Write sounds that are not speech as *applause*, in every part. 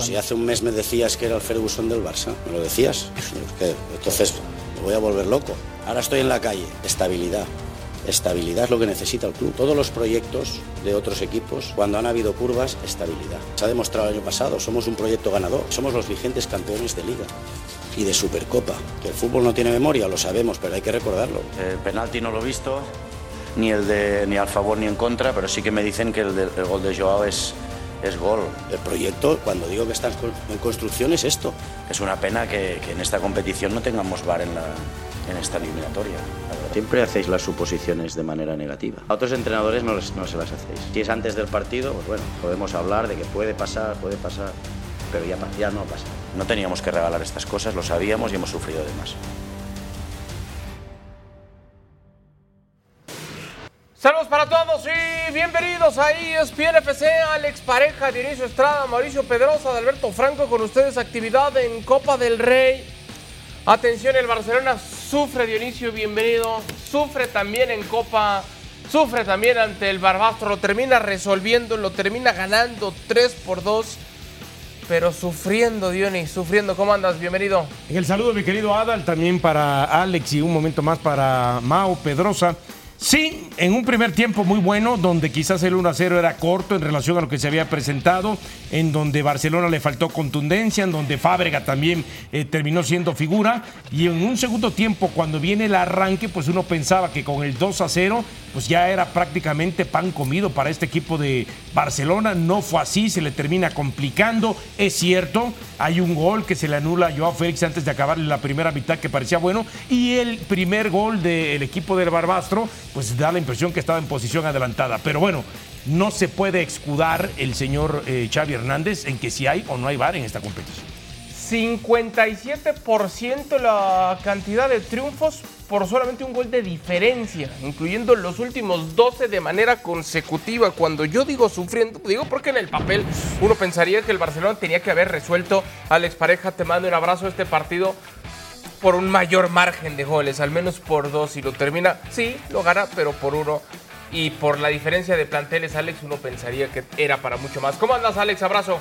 Si hace un mes me decías que era el Ferguson del Barça, ¿me lo decías? Entonces me voy a volver loco. Ahora estoy en la calle, estabilidad. Estabilidad es lo que necesita el club. Todos los proyectos de otros equipos, cuando han habido curvas, estabilidad. Se ha demostrado el año pasado, somos un proyecto ganador, somos los vigentes campeones de liga y de Supercopa. Que el fútbol no tiene memoria, lo sabemos, pero hay que recordarlo. El penalti no lo he visto, ni el de ni al favor ni en contra, pero sí que me dicen que el, el gol de Joao es, es gol. El proyecto, cuando digo que está en construcción, es esto. Es una pena que, que en esta competición no tengamos VAR en, la, en esta eliminatoria. Siempre hacéis las suposiciones de manera negativa. A otros entrenadores no, les, no se las hacéis. Si es antes del partido, pues bueno, podemos hablar de que puede pasar, puede pasar, pero ya, ya no pasa. No teníamos que regalar estas cosas, lo sabíamos y hemos sufrido de más. Saludos para todos y bienvenidos a ESPN FC, Alex Pareja, Dionisio Estrada, Mauricio Pedrosa, Alberto Franco con ustedes actividad en Copa del Rey. Atención, el Barcelona sufre Dionisio, bienvenido, sufre también en Copa, sufre también ante el Barbastro, lo termina resolviendo, lo termina ganando 3 por 2 pero sufriendo, Dionis, sufriendo. ¿Cómo andas? Bienvenido. El saludo, mi querido Adal, también para Alex y un momento más para Mao Pedrosa. Sí, en un primer tiempo muy bueno, donde quizás el 1 a 0 era corto en relación a lo que se había presentado, en donde Barcelona le faltó contundencia, en donde Fábrega también eh, terminó siendo figura. Y en un segundo tiempo, cuando viene el arranque, pues uno pensaba que con el 2 a 0, pues ya era prácticamente pan comido para este equipo de Barcelona. No fue así, se le termina complicando. Es cierto, hay un gol que se le anula a Joao Félix antes de acabar la primera mitad que parecía bueno. Y el primer gol del equipo del Barbastro pues da la impresión que estaba en posición adelantada. Pero bueno, no se puede escudar el señor eh, Xavi Hernández en que si hay o no hay VAR en esta competición. 57% la cantidad de triunfos por solamente un gol de diferencia, incluyendo los últimos 12 de manera consecutiva. Cuando yo digo sufriendo, digo porque en el papel uno pensaría que el Barcelona tenía que haber resuelto. Alex Pareja, te mando un abrazo. Este partido por un mayor margen de goles, al menos por dos. Y lo termina, sí, lo gana, pero por uno. Y por la diferencia de planteles, Alex, uno pensaría que era para mucho más. ¿Cómo andas, Alex? Abrazo.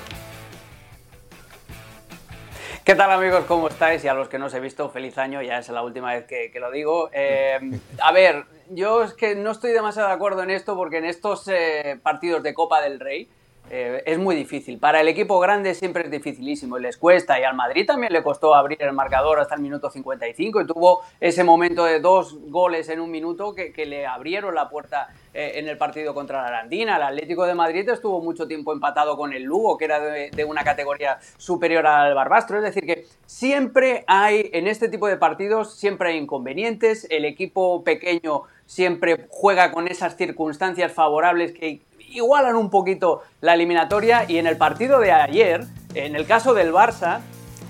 ¿Qué tal amigos? ¿Cómo estáis? Y a los que no os he visto, feliz año, ya es la última vez que, lo digo. Eh, a ver, yo es que no estoy demasiado de acuerdo en esto porque en estos eh, partidos de Copa del Rey, eh, es muy difícil. Para el equipo grande siempre es dificilísimo y les cuesta. Y al Madrid también le costó abrir el marcador hasta el minuto 55 y tuvo ese momento de dos goles en un minuto que, le abrieron la puerta eh, en el partido contra la Arandina. El Atlético de Madrid estuvo mucho tiempo empatado con el Lugo, que era de, de una categoría superior al Barbastro. Es decir, que siempre hay, en este tipo de partidos, siempre hay inconvenientes. El equipo pequeño siempre juega con esas circunstancias favorables que igualan un poquito la eliminatoria y en el partido de ayer, en el caso del Barça,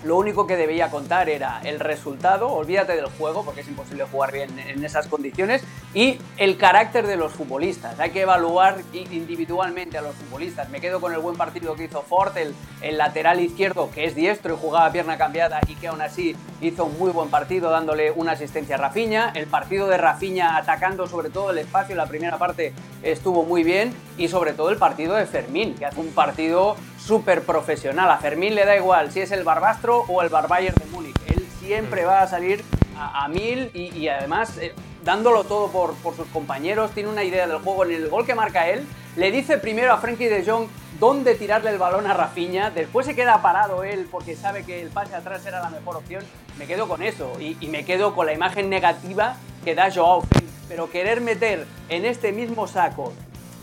lo único que debía contar era el resultado, olvídate del juego porque es imposible jugar bien en esas condiciones, y el carácter de los futbolistas. Hay que evaluar individualmente a los futbolistas. Me quedo con el buen partido que hizo Ford, el, el lateral izquierdo que es diestro y jugaba pierna cambiada y que aún así hizo un muy buen partido dándole una asistencia a Rafinha. El partido de Rafinha atacando sobre todo el espacio, la primera parte estuvo muy bien y sobre todo el partido de Fermín, que hace un partido súper profesional. A Fermín le da igual si es el Barbastro o el Barbayer de Múnich. Él siempre va a salir a, a mil y, y además eh, dándolo todo por, por, sus compañeros. Tiene una idea del juego. En el gol que marca él, le dice primero a Frankie de Jong dónde tirarle el balón a Rafinha. Después se queda parado él porque sabe que el pase atrás era la mejor opción. Me quedo con eso y, y me quedo con la imagen negativa que da Joao Félix. Pero querer meter en este mismo saco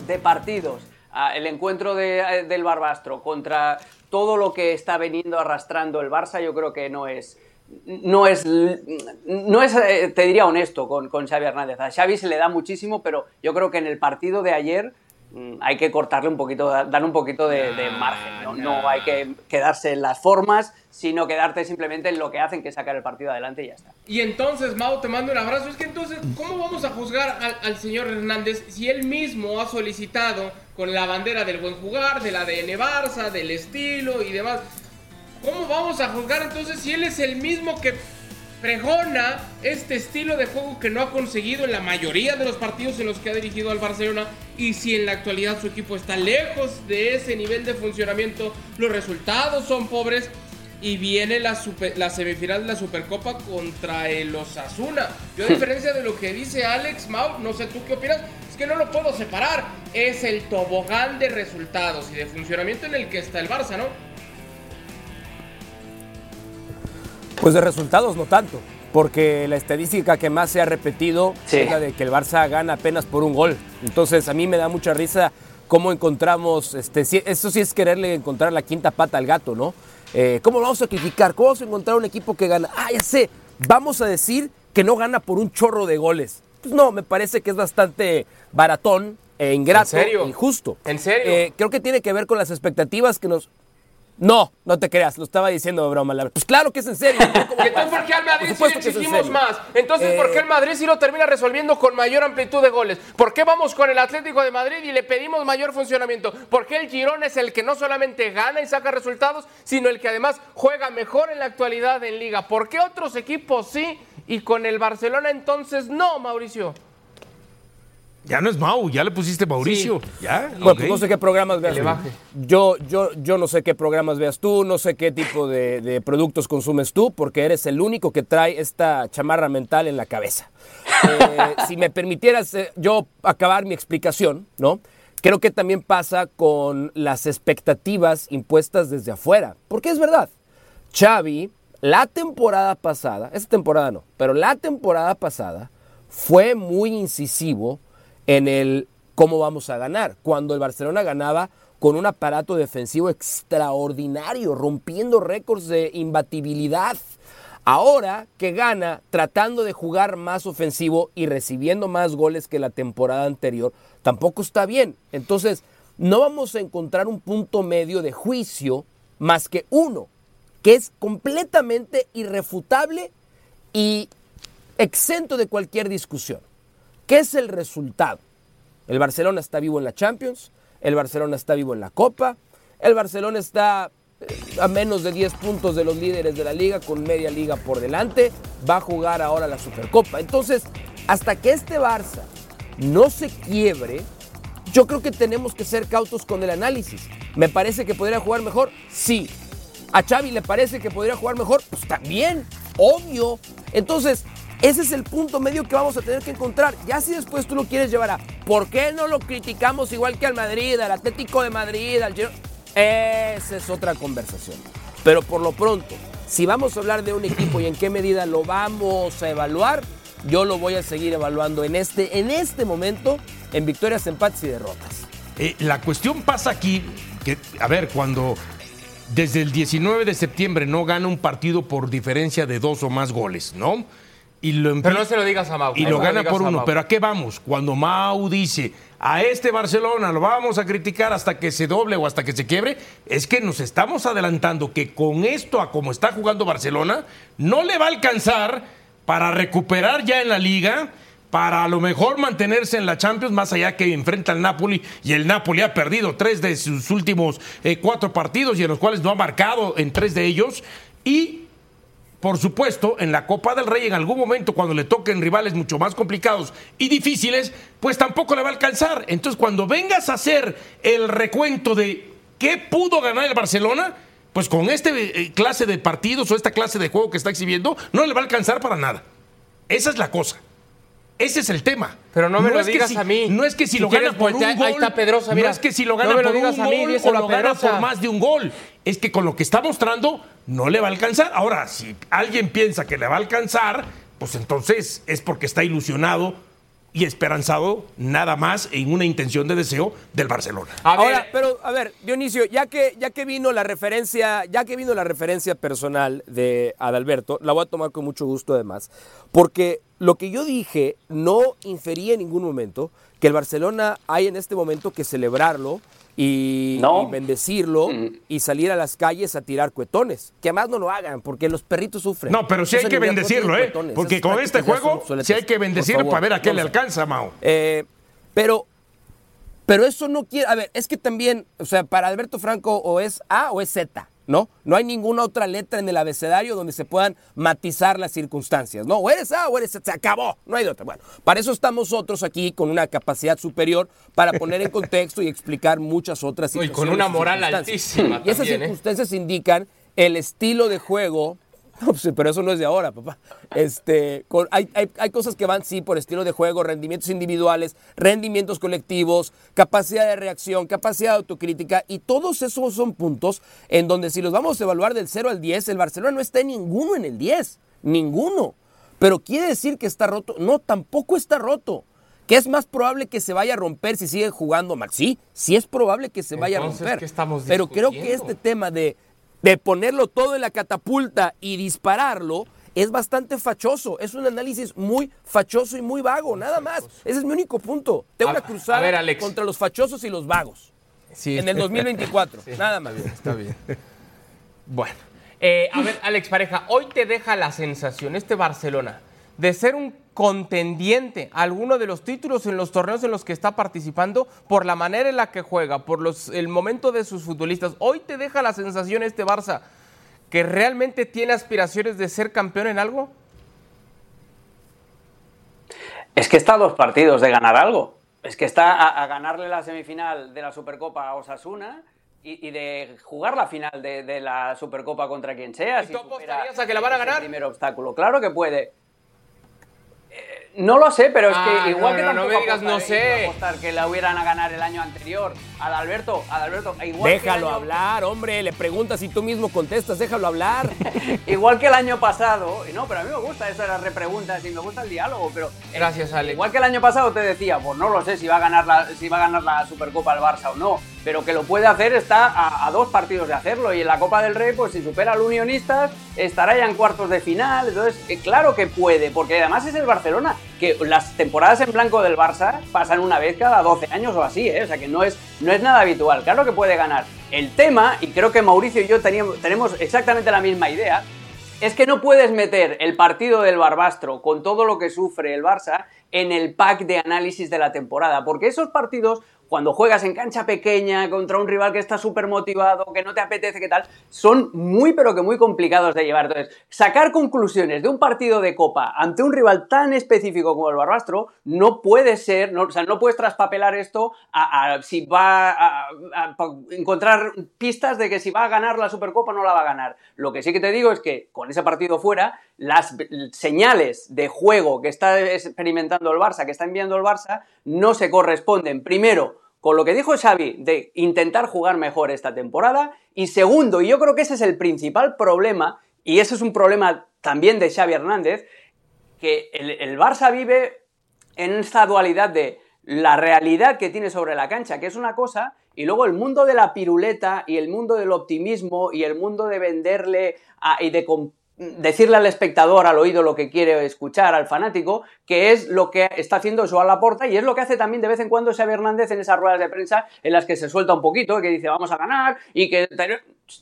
de partidos el encuentro de, del Barbastro contra todo lo que está veniendo arrastrando el Barça, yo creo que no es, no es, no es te diría honesto con, con Xavi Hernández. A Xavi se le da muchísimo, pero yo creo que en el partido de ayer hay que cortarle un poquito, dar un poquito de, de margen. ¿no? no hay que quedarse en las formas, sino quedarte simplemente en lo que hacen, que es sacar el partido adelante y ya está. Y entonces, Mau, te mando un abrazo. Es que entonces, ¿cómo vamos a juzgar al, al señor Hernández si él mismo ha solicitado con la bandera del buen jugar, del ADN Barça, del estilo y demás? ¿Cómo vamos a juzgar entonces si él es el mismo que pregona este estilo de juego que no ha conseguido en la mayoría de los partidos en los que ha dirigido al Barcelona y si en la actualidad su equipo está lejos de ese nivel de funcionamiento, los resultados son pobres y viene la, la semifinal de la Supercopa contra el Osasuna. Yo a *laughs* diferencia de lo que dice Alex Mau, no sé tú qué opinas, que no lo puedo separar. Es el tobogán de resultados y de funcionamiento en el que está el Barça, ¿no? Pues de resultados no tanto, porque la estadística que más se ha repetido es la de que el Barça gana apenas por un gol. Entonces a mí me da mucha risa cómo encontramos, este, eso sí es quererle encontrar la quinta pata al gato, ¿no? Eh, ¿Cómo vamos a criticar? ¿Cómo vamos a encontrar un equipo que gana? Ah, ya sé, vamos a decir que no gana por un chorro de goles. Pues no, me parece que es bastante baratón, e ingrato, ¿En serio? injusto. ¿En serio? Eh, creo que tiene que ver con las expectativas que nos... No, no te creas, lo estaba diciendo de broma. Pues claro que es en serio. *laughs* ¿Y entonces por qué al Madrid sí exigimos más? Entonces, ¿por qué el Madrid sí lo termina resolviendo con mayor amplitud de goles? ¿Por qué vamos con el Atlético de Madrid y le pedimos mayor funcionamiento? ¿Por qué el Girón es el que no solamente gana y saca resultados, sino el que además juega mejor en la actualidad en Liga? ¿Por qué otros equipos sí y con el Barcelona entonces no, Mauricio? Ya no es Mau, ya le pusiste Mauricio. Ya. Bueno, pues no sé qué programas veas. Yo, yo, yo no sé qué programas veas tú, no sé qué tipo de, productos consumes tú, porque eres el único que trae esta chamarra mental en la cabeza. Eh, *laughs* si me permitieras eh, yo acabar mi explicación, ¿no? Creo que también pasa con las expectativas impuestas desde afuera. Porque es verdad, Xavi, la temporada pasada, esta temporada no, pero la temporada pasada fue muy incisivo en el cómo vamos a ganar. Cuando el Barcelona ganaba con un aparato defensivo extraordinario, rompiendo récords de imbatibilidad. Ahora que gana tratando de jugar más ofensivo y recibiendo más goles que la temporada anterior, tampoco está bien. Entonces, no vamos a encontrar un punto medio de juicio más que uno, que es completamente irrefutable y exento de cualquier discusión. ¿Qué es el resultado? El Barcelona está vivo en la Champions, el Barcelona está vivo en la Copa, el Barcelona está eh, a menos de 10 puntos de los líderes de la liga, con media liga por delante, va a jugar ahora la Supercopa. Entonces, hasta que este Barça no se quiebre, yo creo que tenemos que ser cautos con el análisis. ¿Me parece que podría jugar mejor? Sí. ¿A Xavi le parece que podría jugar mejor? Pues también, obvio. Entonces, ese es el punto medio que vamos a tener que encontrar. Ya si después tú lo quieres llevar a ¿por qué no lo criticamos igual que al Madrid, al Atlético de Madrid, al Girona? Esa es otra conversación. Pero por lo pronto, si vamos a hablar de un equipo y en qué medida lo vamos a evaluar, yo lo voy a seguir evaluando en este, en este momento en victorias, empates y derrotas. Eh, la cuestión pasa aquí, que, a ver, cuando desde el 19 de septiembre no gana un partido por diferencia de dos o más goles, ¿no? Y lo pero no se lo digas a Mau. Y lo gana por uno. Pero ¿a qué vamos? Cuando Mau dice, a este Barcelona lo vamos a criticar hasta que se doble o hasta que se quiebre, es que nos estamos adelantando que con esto, a como está jugando Barcelona, no le va a alcanzar para recuperar ya en la liga, para a lo mejor mantenerse en la Champions, más allá que enfrenta al Napoli, y el Napoli ha perdido tres de sus últimos eh, cuatro partidos y en los cuales no ha marcado en tres de ellos. Y por supuesto, en la Copa del Rey, en algún momento, cuando le toquen rivales mucho más complicados y difíciles, pues tampoco le va a alcanzar. Entonces, cuando vengas a hacer el recuento de qué pudo ganar el Barcelona, pues con esta eh, clase de partidos o esta clase de juego que está exhibiendo, no le va a alcanzar para nada. Esa es la cosa. Ese es el tema. Pero no me lo digas a mí. No es que si, lo gana por un gol. Ahí está Pedrosa, mira. No es que si lo gana por un gol o lo gana por más de un gol. Es que con lo que está mostrando no le va a alcanzar. Ahora, si alguien piensa que le va a alcanzar, pues entonces es porque está ilusionado y esperanzado nada más en una intención de deseo del Barcelona. Ahora, pero a ver, Dionisio, ya que ya que vino la referencia, ya que vino la referencia personal de Adalberto, la voy a tomar con mucho gusto además, porque lo que yo dije no infería en ningún momento que el Barcelona hay en este momento que celebrarlo y, bendecirlo mm. y salir a las calles a tirar cuetones. Que además no lo hagan, porque los perritos sufren. No, pero sí hay que bendecirlo, ¿eh? Porque con este juego sí hay que bendecirlo para ver a qué le alcanza, Mao. Eh, pero, pero eso no quiere. A ver, es que también, o sea, para Alberto Franco o es A o es Z. ¿no? No hay ninguna otra letra en el abecedario donde se puedan matizar las circunstancias, ¿no? O eres A o eres Se acabó, no hay de otra. Bueno, para eso estamos nosotros aquí con una capacidad superior para poner en contexto y explicar muchas otras situaciones. Y con una moral altísima. Y esas ¿eh? circunstancias indican el estilo de juego *laughs* pues, pero eso no es de ahora, papá. Este, hay, hay, cosas que van, sí, por estilo de juego, rendimientos individuales, rendimientos colectivos, capacidad de reacción, capacidad de autocrítica, y todos esos son puntos en donde si los vamos a evaluar del 0 al 10, el Barcelona no está en ninguno en el 10, ninguno. Pero quiere decir que está roto. No, tampoco está roto. ¿Que es más probable que se vaya a romper si sigue jugando Max? Sí, sí es probable que se vaya a romper. pero creo que este tema de de ponerlo todo en la catapulta y dispararlo, es bastante fachoso. Es un análisis muy fachoso y muy vago, nada más. Ese es mi único punto. Tengo una cruzada contra los fachosos y los vagos. Sí. En el 2024, *laughs* nada más. Está bien. *laughs* Bueno. Eh, a ver, Alex Pareja, hoy te deja la sensación, este Barcelona, de ser un contendiente a alguno de los títulos en los torneos en los que está participando por la manera en la que juega, por los, el momento de sus futbolistas. Hoy te deja la sensación este Barça que realmente tiene aspiraciones de ser campeón en algo. Es que está a dos partidos de ganar algo. Es que está a, ganarle la semifinal de la Supercopa a Osasuna y, de jugar la final de, la Supercopa contra quien sea. ¿Y si tú apostarías a que la van a ganar? Primer obstáculo. Claro que puede. No lo sé, pero es que ah, igual que tampoco no me digas, no sé. apostar que la hubieran a ganar el año anterior. Al Alberto, al Alberto, igual Déjalo hablar, hombre, le preguntas y tú mismo contestas, déjalo hablar. *laughs* igual que el año pasado, no, pero a mí me gusta eso de las repreguntas y me gusta el diálogo, pero Gracias, Ale. Igual que el año pasado te decía, pues no lo sé si va a ganar la si va a ganar la Supercopa el Barça o no, pero que lo puede hacer está a, dos partidos de hacerlo y en la Copa del Rey, pues si supera al Unionistas, estará ya en cuartos de final, entonces eh, claro que puede, porque además es el Barcelona que las temporadas en blanco del Barça pasan una vez cada 12 años o así, ¿eh? o sea que no es, no es nada habitual. Claro que puede ganar. El tema, y creo que Mauricio y yo teníamos, tenemos exactamente la misma idea, es que no puedes meter el partido del Barbastro con todo lo que sufre el Barça en el pack de análisis de la temporada, porque esos partidos cuando juegas en cancha pequeña contra un rival que está súper motivado, que no te apetece, que tal, son muy pero que muy complicados de llevar. Entonces, sacar conclusiones de un partido de copa ante un rival tan específico como el Barbastro no puede ser, no, o sea, no puedes traspapelar esto a, si va a, encontrar pistas de que si va a ganar la Supercopa no la va a ganar. Lo que sí que te digo es que con ese partido fuera, las señales de juego que está experimentando el Barça, que está enviando el Barça, no se corresponden. Primero, con lo que dijo Xavi de intentar jugar mejor esta temporada. Y segundo, y yo creo que ese es el principal problema, y ese es un problema también de Xavi Hernández, que el, Barça vive en esta dualidad de la realidad que tiene sobre la cancha, que es una cosa, y luego el mundo de la piruleta y el mundo del optimismo y el mundo de venderle y de decirle al espectador al oído lo que quiere escuchar al fanático, que es lo que está haciendo Joan Laporta y es lo que hace también de vez en cuando Xavi Hernández en esas ruedas de prensa en las que se suelta un poquito, que dice vamos a ganar y que...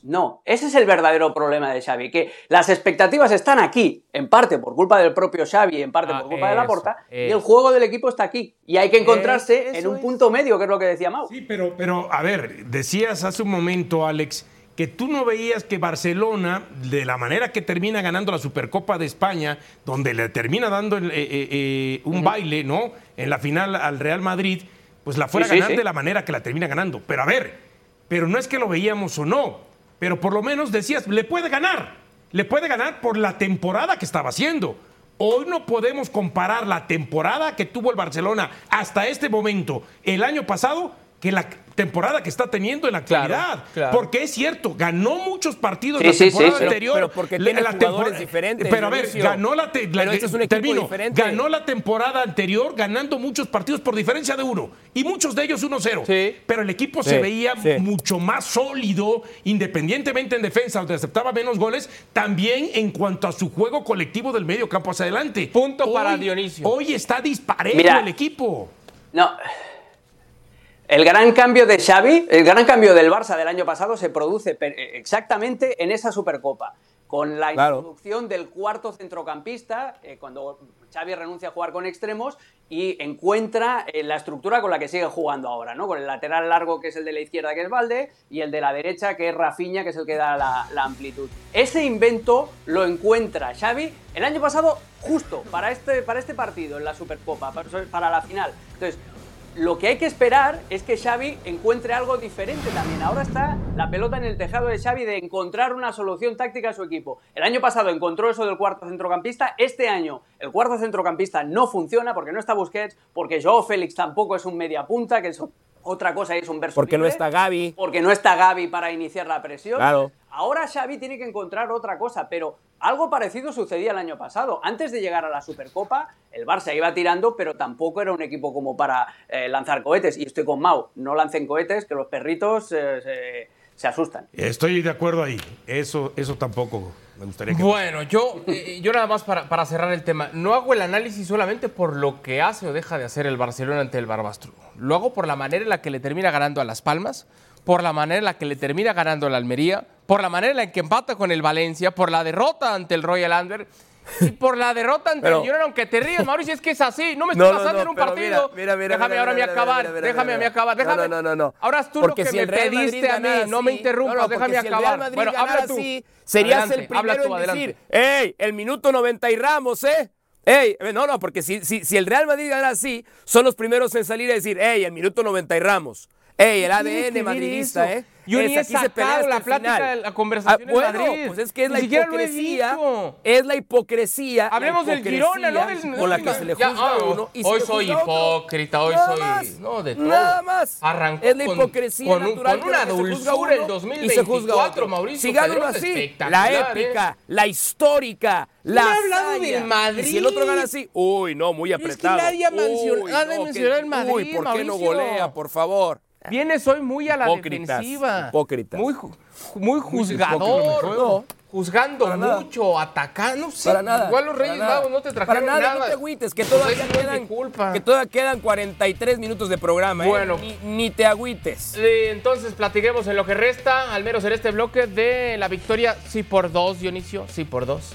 No, ese es el verdadero problema de Xavi, que las expectativas están aquí, en parte por culpa del propio Xavi, en parte por ah, culpa de Laporta, y el juego del equipo está aquí. Y hay que encontrarse en un punto medio, que es lo que decía Mau. Sí, pero, pero a ver, decías hace un momento, Alex, que tú no veías que Barcelona, de la manera que termina ganando la Supercopa de España, donde le termina dando eh, eh, eh, un baile, ¿no? En la final al Real Madrid, pues la fuera a ganar de la manera que la termina ganando. Pero a ver, pero no es que lo veíamos o no, pero por lo menos decías, le puede ganar, le puede ganar por la temporada que estaba haciendo. Hoy no podemos comparar la temporada que tuvo el Barcelona hasta este momento, el año pasado, que la temporada que está teniendo en la actualidad. Porque es cierto, ganó muchos partidos la temporada anterior. Pero, porque tiene la, jugadores diferentes. Pero a ver, ganó la, este ganó la temporada anterior ganando muchos partidos por diferencia de uno. Y muchos de ellos 1-0. Pero el equipo se veía mucho más sólido, independientemente en defensa, donde aceptaba menos goles, también en cuanto a su juego colectivo del medio campo hacia adelante. Punto para Dionisio. Hoy está disparejo el equipo. No. El gran cambio de Xavi, el gran cambio del Barça del año pasado se produce exactamente en esa Supercopa, con la introducción del cuarto centrocampista, eh, cuando Xavi renuncia a jugar con extremos y encuentra eh, la estructura con la que sigue jugando ahora, ¿no? Con el lateral largo que es el de la izquierda que es Valde y el de la derecha que es Rafinha que es el que da la, la amplitud. Ese invento lo encuentra Xavi el año pasado justo para este, para este partido en la Supercopa, para, para la final. Entonces, lo que hay que esperar es que Xavi encuentre algo diferente también. Ahora está la pelota en el tejado de Xavi de encontrar una solución táctica a su equipo. El año pasado encontró eso del cuarto centrocampista. Este año el cuarto centrocampista no funciona porque no está Busquets, porque Joao Félix tampoco es un media punta, que es otra cosa es un verso Porque no está Gaby. Porque no está Gaby para iniciar la presión. Claro. Ahora Xavi tiene que encontrar otra cosa, pero algo parecido sucedía el año pasado. Antes de llegar a la Supercopa, el Barça iba tirando, pero tampoco era un equipo como para eh, lanzar cohetes. Y estoy con Mau, no lancen cohetes, que los perritos eh, se, se, asustan. Estoy de acuerdo ahí. Eso, eso tampoco me gustaría que... Bueno, yo, eh, yo nada más para, para, cerrar el tema, no hago el análisis solamente por lo que hace o deja de hacer el Barcelona ante el Barbastro. Lo hago por la manera en la que le termina ganando a Las Palmas, por la manera en la que le termina ganando a la Almería, por la manera en la que empata con el Valencia, por la derrota ante el Royal Antwerp y por la derrota ante pero, aunque te ríes, Mauricio, es que es así. No me estoy no, pasando no, en un partido. Mira, mira, déjame mira, ahora a mí acabar. déjame a mí acabar. Déjame. No, no, no, Ahora tú porque lo que si me pediste a mí. Así, no me interrumpas, déjame si acabar. Bueno, habla tú. Así, serías adelante, el primero tú, en decir, ¡Ey! El minuto 90 y Ramos, ¿eh? Ey, no, no, porque si, si, si el Real Madrid gana así, son los primeros en salir a decir, ¡Ey! El minuto 90 y Ramos. ¡Ey! El ADN madridista, ¿eh? Yo ni he sacado la plática, la conversación ah, bueno, en Madrid. pues es que es Ni la siquiera lo he hipocresía. dicho. Es la hipocresía. Hablemos la del Girona, ¿no? Del, con la que se le ya, juzga ah, a uno. Y se hoy soy hipócrita, hoy Nada soy. más. No, de todo. Nada más. Arrancó es la hipocresía con, natural con una que se dulzura el uno y se 2024, juzga a otro. Mauricio. Calderón, así. La ¿eh? épica, la histórica, la he hablado del Madrid. Y si el otro gana así, uy, no, muy apretado. nadie ha mencionado- Uy, ha de no, mencionar que- el Madrid, Uy, ¿por qué no Mauricio? golea, por favor? Vienes hoy muy a la Hipócritas, defensiva. hipócritas. Muy, ju- muy juzgador. No. Juzgando Para nada. mucho, atacando. Sé. Para nada. Igual los para Reyes nada. Magos no te Para trajeron nada, nada. no te agüites, que Pues todavía eso no es mi quedan, culpa. que todavía quedan 43 minutos de programa, ¿eh? Bueno. Ni, ni te agüites. Eh, Entonces platiquemos en lo que resta, al menos en este bloque, de la victoria, sí por dos, Dionisio, sí por dos.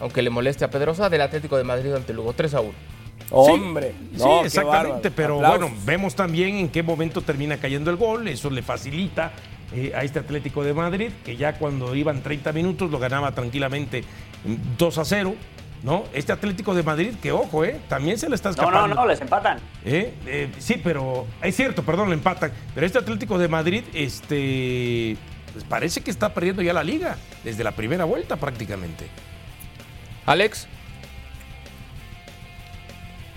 Aunque le moleste a Pedrosa, del Atlético de Madrid ante Lugo, 3 a 1. Hombre, Sí, no, exactamente, pero Aplausos. bueno, vemos también en qué momento termina cayendo el gol, eso le facilita eh, a este Atlético de Madrid, que ya cuando iban 30 minutos lo ganaba tranquilamente mm, 2 a 0, ¿no? Este Atlético de Madrid, que ojo, ¿eh? También se le está No, escapando. no, no, les empatan. ¿Eh? Eh, sí, pero es cierto, perdón, le empatan. Pero este Atlético de Madrid, este, pues parece que está perdiendo ya la liga desde la primera vuelta prácticamente. Alex,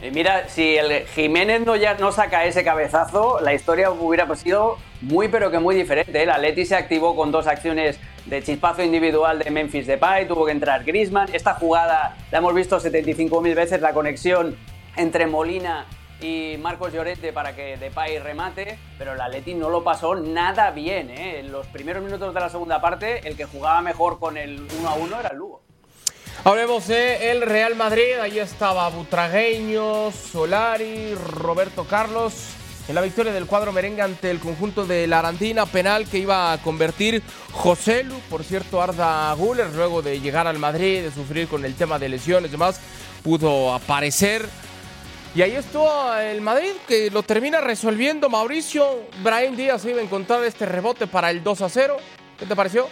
Y mira, si el Jiménez no, ya, no saca ese cabezazo, la historia hubiera sido muy pero que muy diferente. ¿eh? El Atleti se activó con dos acciones de chispazo individual de Memphis Depay, tuvo que entrar Griezmann. Esta jugada la hemos visto 75.000 veces, la conexión entre Molina y Marcos Llorente para que Depay remate, pero el Atleti no lo pasó nada bien. ¿eh? En los primeros minutos de la segunda parte, el que jugaba mejor con el 1 a 1 era Lugo. Hablemos de el Real Madrid. Ahí estaba Butragueño, Solari, Roberto Carlos. En la victoria del cuadro merengue ante el conjunto de la Arandina, penal que iba a convertir José Lu, por cierto, Arda Guller, luego de llegar al Madrid, de sufrir con el tema de lesiones y demás, pudo aparecer. Y ahí estuvo el Madrid que lo termina resolviendo Mauricio. Brian Díaz iba a encontrar este rebote para el 2 a 0. ¿Qué te pareció?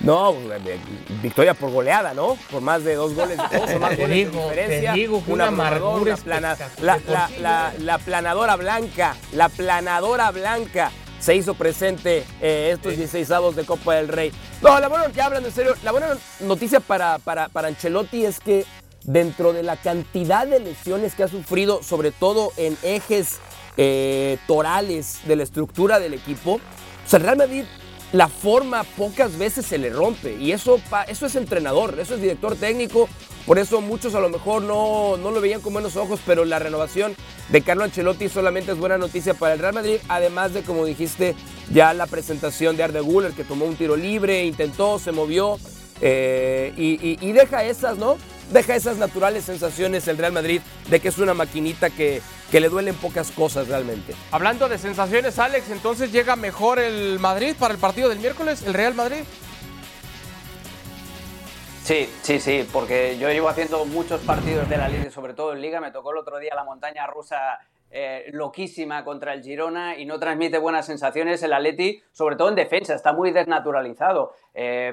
No, eh, victoria por goleada, ¿no? Por más de dos goles, dos o más *laughs* Te goles digo, de diferencia. te digo una amargura una plana- la, la- la- la planadora blanca, la planadora blanca se hizo presente eh, estos 16 avos de Copa del Rey. No, la buena, ya hablando en serio, la buena noticia para, para, para Ancelotti es que dentro de la cantidad de lesiones que ha sufrido, sobre todo en ejes eh, torales de la estructura del equipo, o sea, el Real Madrid la forma pocas veces se le rompe y eso, eso es entrenador, eso es director técnico, por eso muchos a lo mejor no, no lo veían con buenos ojos, pero la renovación de Carlo Ancelotti solamente es buena noticia para el Real Madrid, además de, como dijiste, ya la presentación de Arde Güler que tomó un tiro libre, intentó, se movió eh, y deja esas, ¿no? Deja esas naturales sensaciones el Real Madrid de que es una maquinita que, que le duelen pocas cosas realmente. Hablando de sensaciones, Alex, entonces llega mejor el Madrid para el partido del miércoles, el Real Madrid. Sí, sí, sí, porque yo llevo haciendo muchos partidos de la Liga, sobre todo en Liga. Me tocó el otro día la montaña rusa eh, loquísima contra el Girona y no transmite buenas sensaciones el Atleti, sobre todo en defensa, está muy desnaturalizado. Eh,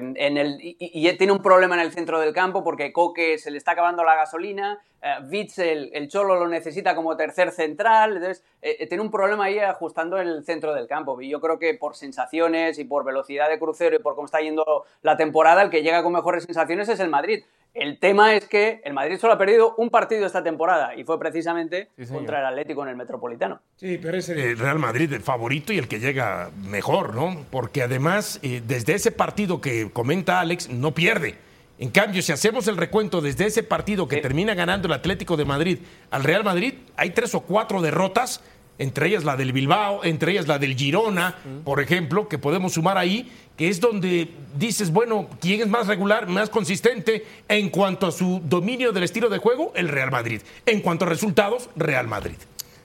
y, tiene un problema en el centro del campo porque Coque se le está acabando la gasolina, eh, el, Cholo lo necesita como tercer central, entonces eh, tiene un problema ahí ajustando el centro del campo. Y yo creo que por sensaciones y por velocidad de crucero y por cómo está yendo la temporada, el que llega con mejores sensaciones es el Madrid. El tema es que el Madrid solo ha perdido un partido esta temporada y fue precisamente contra el Atlético en el Metropolitano. Sí, pero es el Real Madrid el favorito y el que llega mejor, ¿no? Porque además, eh, desde ese partido que comenta Alex, no pierde. En cambio, si hacemos el recuento desde ese partido que termina ganando el Atlético de Madrid al Real Madrid, hay tres o cuatro derrotas entre ellas la del Bilbao, entre ellas la del Girona, por ejemplo, que podemos sumar ahí, que es donde dices, bueno, ¿quién es más regular, más consistente en cuanto a su dominio del estilo de juego? El Real Madrid. En cuanto a resultados, Real Madrid.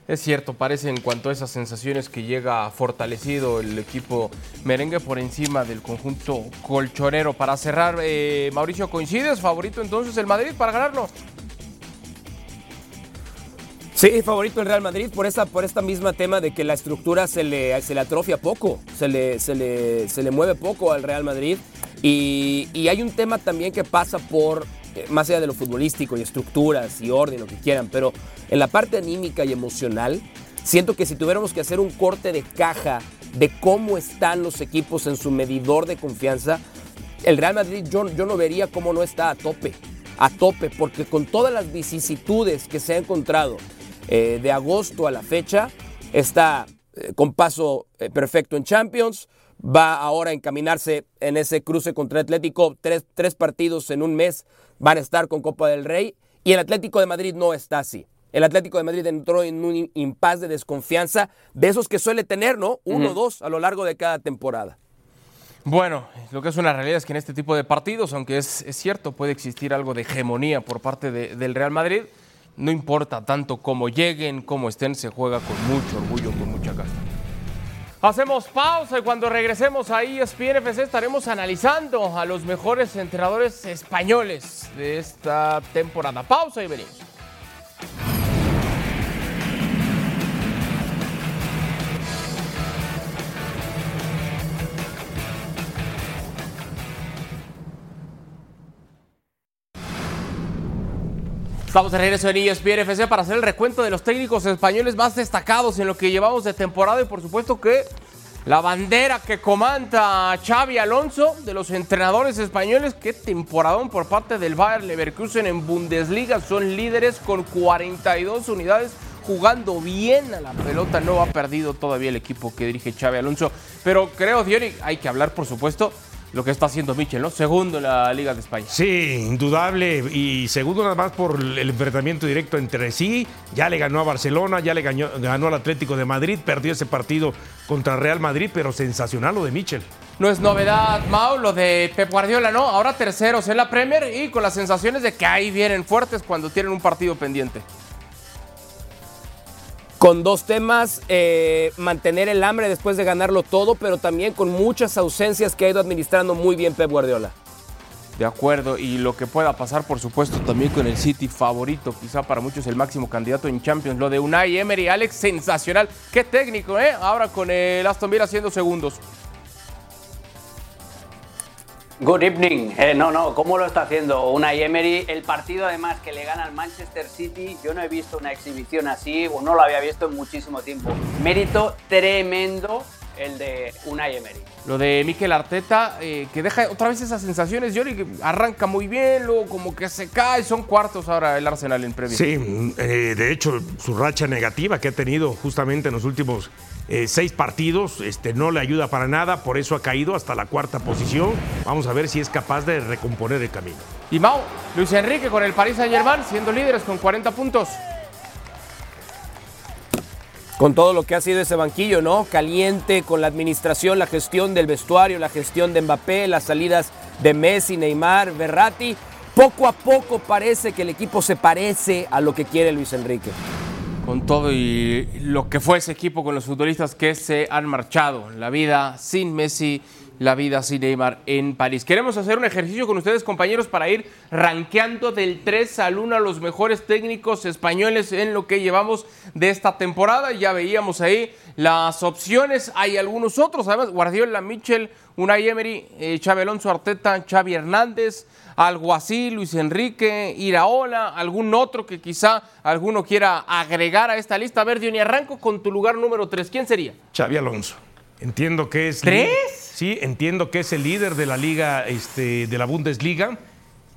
Es cierto, parece en cuanto a esas sensaciones que llega fortalecido el equipo merengue por encima del conjunto colchonero. Para cerrar, eh, Mauricio, ¿coincides? ¿Favorito entonces el Madrid para ganarlo? Sí, favorito el Real Madrid por esta, por esta misma tema de que la estructura se le, se le atrofia poco, se le, se, le, se le mueve poco al Real Madrid. Y, hay un tema también que pasa por, eh, más allá de lo futbolístico y estructuras y orden, lo que quieran, pero en la parte anímica y emocional, siento que si tuviéramos que hacer un corte de caja de cómo están los equipos en su medidor de confianza, el Real Madrid yo, yo no vería cómo no está a tope, a tope, porque con todas las vicisitudes que se ha encontrado, eh, de agosto a la fecha. Está eh, con paso eh, perfecto en Champions. Va ahora a encaminarse en ese cruce contra el Atlético. Tres, tres partidos en un mes van a estar con Copa del Rey. Y el Atlético de Madrid no está así. El Atlético de Madrid entró en un impas de desconfianza de esos que suele tener, ¿no? Uno o dos a lo largo de cada temporada. Bueno, lo que es una realidad es que en este tipo de partidos, aunque es, cierto, puede existir algo de hegemonía por parte del Real Madrid, no importa tanto cómo lleguen, cómo estén, se juega con mucho orgullo, con mucha casta. Hacemos pausa y cuando regresemos a ESPN FC estaremos analizando a los mejores entrenadores españoles de esta temporada. Pausa y venimos. Estamos de regreso en ESPN FC para hacer el recuento de los técnicos españoles más destacados en lo que llevamos de temporada y por supuesto que la bandera que comanda Xavi Alonso de los entrenadores españoles. Qué temporadón por parte del Bayern Leverkusen en Bundesliga. Son líderes con 42 unidades jugando bien a la pelota. No ha perdido todavía el equipo que dirige Xavi Alonso. Pero creo, Diony, hay que hablar por supuesto lo que está haciendo Michel, ¿no? Segundo en la Liga de España. Sí, indudable. Y segundo nada más por el enfrentamiento directo entre sí. Ya le ganó a Barcelona, ya le ganó, ganó al Atlético de Madrid, perdió ese partido contra Real Madrid, pero sensacional lo de Michel. No es novedad, Mau, lo de Pep Guardiola, ¿no? Ahora terceros en la Premier y con las sensaciones de que ahí vienen fuertes cuando tienen un partido pendiente con dos temas, eh, mantener el hambre después de ganarlo todo, pero también con muchas ausencias que ha ido administrando muy bien Pep Guardiola. De acuerdo, y lo que pueda pasar, por supuesto, también con el City favorito, quizá para muchos el máximo candidato en Champions, lo de Unai Emery, Alex, sensacional. Qué técnico, ¿eh? Ahora con el Aston Villa haciendo segundos. Good evening. Eh, no, no, ¿cómo lo está haciendo una Emery? El partido además que le gana al Manchester City, yo no he visto una exhibición así, o no lo había visto en muchísimo tiempo. Mérito tremendo el de Unai Emery. Lo de Mikel Arteta, eh, que deja otra vez esas sensaciones, Johnny, que arranca muy bien, luego como que se cae, son cuartos ahora el Arsenal en previo. Sí, eh, de hecho, su racha negativa que ha tenido justamente en los últimos eh, seis partidos, este, no le ayuda para nada, por eso ha caído hasta la cuarta posición. Vamos a ver si es capaz de recomponer el camino. Y Mau, Luis Enrique con el Paris Saint Germain, siendo líderes con 40 puntos con todo lo que ha sido ese banquillo, ¿no? Caliente con la administración, la gestión del vestuario, la gestión de Mbappé, las salidas de Messi, Neymar, Berratti. Poco a poco parece que el equipo se parece a lo que quiere Luis Enrique. Con todo y lo que fue ese equipo con los futbolistas que se han marchado, la vida sin Messi la vida sin Neymar en París. Queremos hacer un ejercicio con ustedes, compañeros, para ir rankeando del 3 al 1 a los mejores técnicos españoles en lo que llevamos de esta temporada. Ya veíamos ahí las opciones. Hay algunos otros, además, Guardiola, Michel, Unai Emery, eh, Alonso, Arteta, Xavi Hernández, Alguacil, Luis Enrique, Iraola, algún otro que quizá alguno quiera agregar a esta lista. A ver, Diony, arranco con tu lugar número 3. ¿Quién sería? Xavi Alonso. Entiendo que es... ¿Tres? Sí, entiendo que es el líder de la liga, este, de la Bundesliga,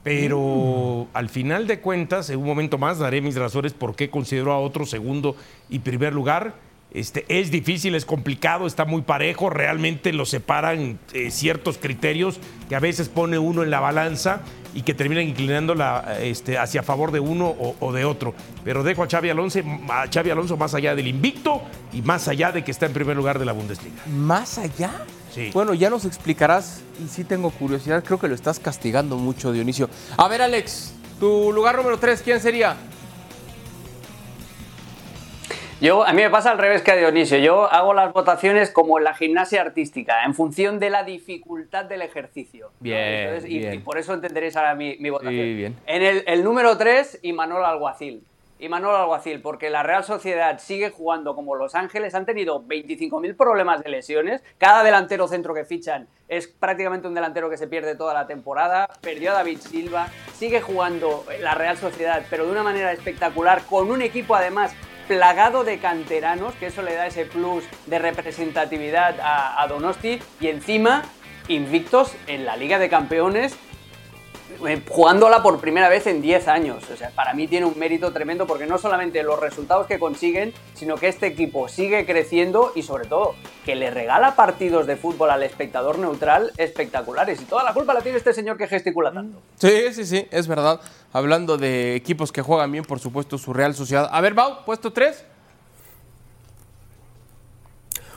pero al final de cuentas, en un momento más daré mis razones por qué considero a otro segundo y primer lugar. Este, es difícil, es complicado, está muy parejo, realmente lo separan eh, ciertos criterios que a veces pone uno en la balanza y que terminan inclinándola este, hacia favor de uno o, o, de otro. Pero dejo a Xavi, Alonso, a Xavi Alonso más allá del invicto y más allá de que está en primer lugar de la Bundesliga. ¿Más allá? Sí. Bueno, ya nos explicarás y sí tengo curiosidad, creo que lo estás castigando mucho, Dionisio. A ver, Alex, tu lugar número 3, ¿quién sería? Yo, a mí me pasa al revés que a Dionisio. Yo hago las votaciones como en la gimnasia artística, en función de la dificultad del ejercicio. Bien, Entonces, y, bien. y por eso entenderéis ahora mi, mi votación. Sí, bien. En el, el número 3, Imanol Alguacil. Imanol Alguacil, porque la Real Sociedad sigue jugando como Los Ángeles. Han tenido 25.000 problemas de lesiones. Cada delantero centro que fichan es prácticamente un delantero que se pierde toda la temporada. Perdió a David Silva. Sigue jugando la Real Sociedad, pero de una manera espectacular, con un equipo además plagado de canteranos, que eso le da ese plus de representatividad a, Donosti. Y encima, invictos en la Liga de Campeones jugándola por primera vez en 10 años. O sea, para mí tiene un mérito tremendo porque no solamente los resultados que consiguen, sino que este equipo sigue creciendo y sobre todo que le regala partidos de fútbol al espectador neutral espectaculares. Y toda la culpa la tiene este señor que gesticula tanto. Sí, sí, sí, es verdad. Hablando de equipos que juegan bien, por supuesto, su Real Sociedad. A ver, Bau, puesto 3.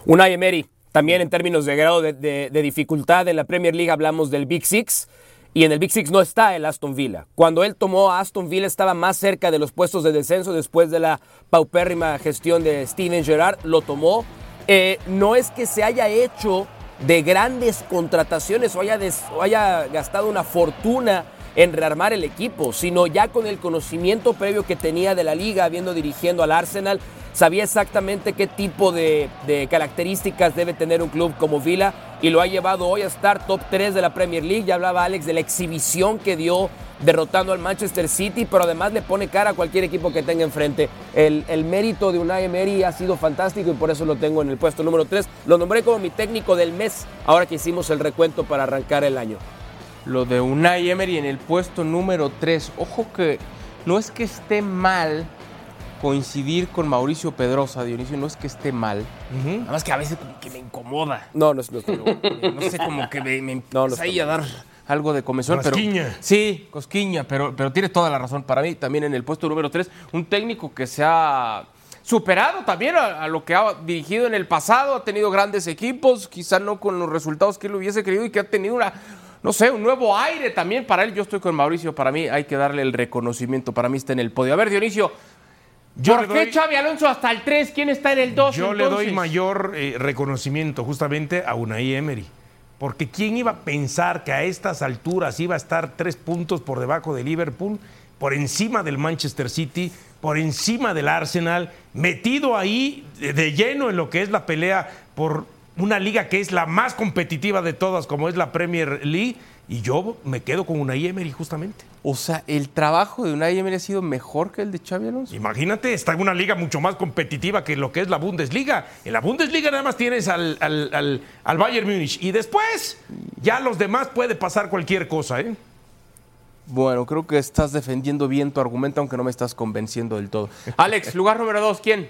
Unai Emery, también en términos de grado de, de, de, dificultad en la Premier League hablamos del Big Six y en el Big Six no está el Aston Villa. Cuando él tomó a Aston Villa estaba más cerca de los puestos de descenso después de la paupérrima gestión de Steven Gerrard, lo tomó. Eh, no es que se haya hecho de grandes contrataciones o haya, gastado una fortuna en rearmar el equipo, sino ya con el conocimiento previo que tenía de la liga, habiendo dirigiendo al Arsenal, sabía exactamente qué tipo de, de, características debe tener un club como Vila y lo ha llevado hoy a estar top 3 de la Premier League. Ya hablaba Alex de la exhibición que dio derrotando al Manchester City, pero además le pone cara a cualquier equipo que tenga enfrente. El, el mérito de Unai Emery ha sido fantástico y por eso lo tengo en el puesto número 3. Lo nombré como mi técnico del mes ahora que hicimos el recuento para arrancar el año. Lo de Unai Emery en el puesto número 3. Ojo que no es que esté mal coincidir con Mauricio Pedrosa, Dionisio, no es que esté mal. Uh -huh. Nada más que a veces como que me incomoda. No, no es no, no, *laughs* no sé, como que me, me empieza no, ahí a dar algo de comezón. Cosquiña. Pero, sí, cosquiña, pero, pero tiene toda la razón. Para mí, también en el puesto número 3, un técnico que se ha superado también a, a, lo que ha dirigido en el pasado, ha tenido grandes equipos, quizá no con los resultados que él hubiese querido y que ha tenido una no sé, un nuevo aire también para él. Yo estoy con Mauricio, para mí hay que darle el reconocimiento, para mí está en el podio. A ver, Dionisio, yo ¿por qué doy, Xavi Alonso hasta el 3? ¿Quién está en el 2? Yo entonces? le doy mayor eh, reconocimiento justamente a Unai Emery. Porque ¿quién iba a pensar que a estas alturas iba a estar tres puntos por debajo de Liverpool, por encima del Manchester City, por encima del Arsenal, metido ahí de, de lleno en lo que es la pelea por una liga que es la más competitiva de todas, como es la Premier League, y yo me quedo con Unai Emery justamente. O sea, el trabajo de Unai Emery ha sido mejor que el de Xavi Alonso. Imagínate, está en una liga mucho más competitiva que lo que es la Bundesliga. En la Bundesliga nada más tienes al, al, al, al Bayern Múnich y después ya los demás puede pasar cualquier cosa, ¿eh? Bueno, creo que estás defendiendo bien tu argumento, aunque no me estás convenciendo del todo. *laughs* Alex, lugar número dos, ¿quién?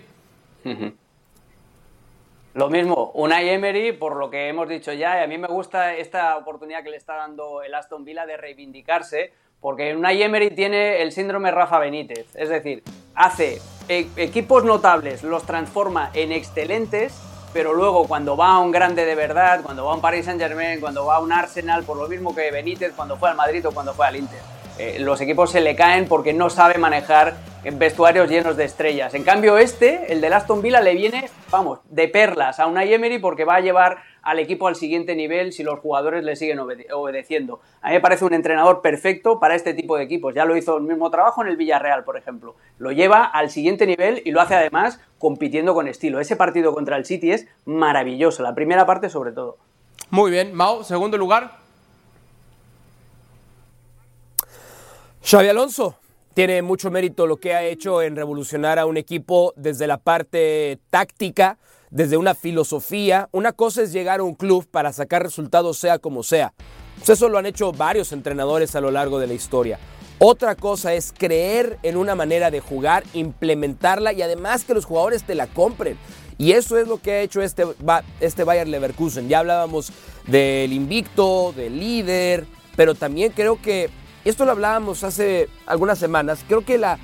Lo mismo, Unai Emery, por lo que hemos dicho ya, y a mí me gusta esta oportunidad que le está dando el Aston Villa de reivindicarse, porque Unai Emery tiene el síndrome Rafa Benítez, es decir, hace e equipos notables, los transforma en excelentes, pero luego cuando va a un grande de verdad, cuando va a un Paris Saint Germain, cuando va a un Arsenal, por lo mismo que Benítez cuando fue al Madrid o cuando fue al Inter, eh, los equipos se le caen porque no sabe manejar vestuarios llenos de estrellas. En cambio, este, el de Aston Villa, le viene, vamos, de perlas a Unai Emery porque va a llevar al equipo al siguiente nivel si los jugadores le siguen obedeciendo. A mí me parece un entrenador perfecto para este tipo de equipos. Ya lo hizo el mismo trabajo en el Villarreal, por ejemplo. Lo lleva al siguiente nivel y lo hace además compitiendo con estilo. Ese partido contra el City es maravilloso, la primera parte sobre todo. Muy bien, Mao, segundo lugar. Xavi Alonso, tiene mucho mérito lo que ha hecho en revolucionar a un equipo desde la parte táctica, desde una filosofía. Una cosa es llegar a un club para sacar resultados sea como sea. Pues eso lo han hecho varios entrenadores a lo largo de la historia. Otra cosa es creer en una manera de jugar, implementarla y además que los jugadores te la compren. Y eso es lo que ha hecho este, este Bayern Leverkusen. Ya hablábamos del invicto, del líder, pero también creo que esto lo hablábamos hace algunas semanas, creo que la